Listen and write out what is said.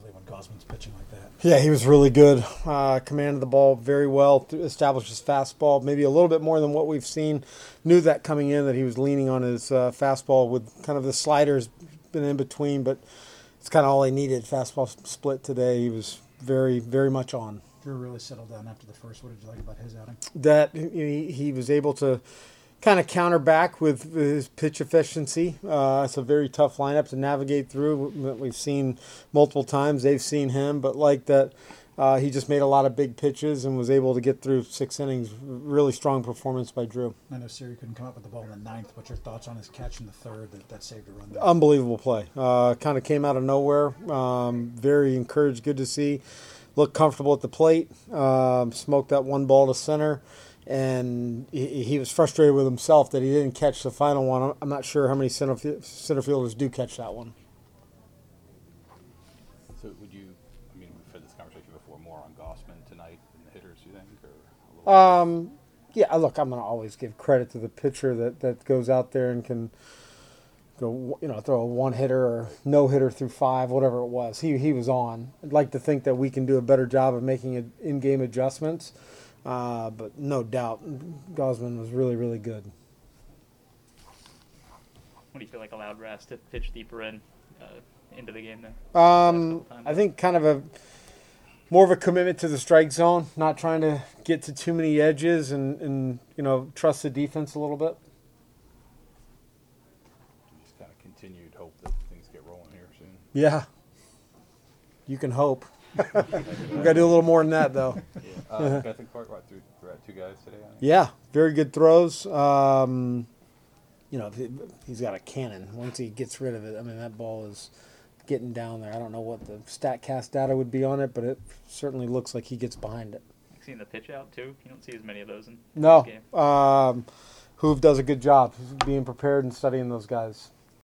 when Gausman's pitching like that. Yeah, he was really good. Uh, commanded the ball very well. Established his fastball, maybe a little bit more than what we've seen. Knew that coming in that he was leaning on his uh, fastball with kind of the sliders been in between, but it's kind of all he needed. Fastball split today. He was very, very much on. Drew really settled down after the first. What did you like about his outing? That he, he was able to kind of counter back with his pitch efficiency. Uh, it's a very tough lineup to navigate through. We've seen multiple times. They've seen him, but like that, uh, he just made a lot of big pitches and was able to get through six innings. Really strong performance by Drew. I know Siri couldn't come up with the ball in the ninth. What's your thoughts on his catch in the third that, that saved a run? There? Unbelievable play. Uh, kind of came out of nowhere. Um, very encouraged. Good to see. Looked comfortable at the plate. Um, smoked that one ball to center and he, he, was frustrated with himself that he didn't catch the final one. I'm not sure how many center, center fielders do catch that one. So would you? I mean, we've had this conversation before. More on Gausman tonight than the hitters, you think, or? Um, yeah. Look, I'm gonna always give credit to the pitcher that that goes out there and can go, you know, throw a one hitter or no hitter through five, whatever it was. He he was on. I'd like to think that we can do a better job of making in game adjustments. Uh, but no doubt, Gausman was really, really good. What do you feel like allowed Ras to pitch deeper in uh, into the game then? Um, I think kind of a more of a commitment to the strike zone, not trying to get to too many edges and, and you know trust the defense a little bit. Just kind of continued hope that things get rolling here soon. Yeah, you can hope. we got to do a little more than that, though. Yeah. Uh, Bethancourt, what, threw, threw two guys today? Yeah, very good throws. Um, you know, he's got a cannon. Once he gets rid of it, I mean, that ball is getting down there. I don't know what the StatCast data would be on it, but it certainly looks like he gets behind it. You've seen the pitch out too. You don't see as many of those in no. this game. Um, Hoove does a good job being prepared and studying those guys.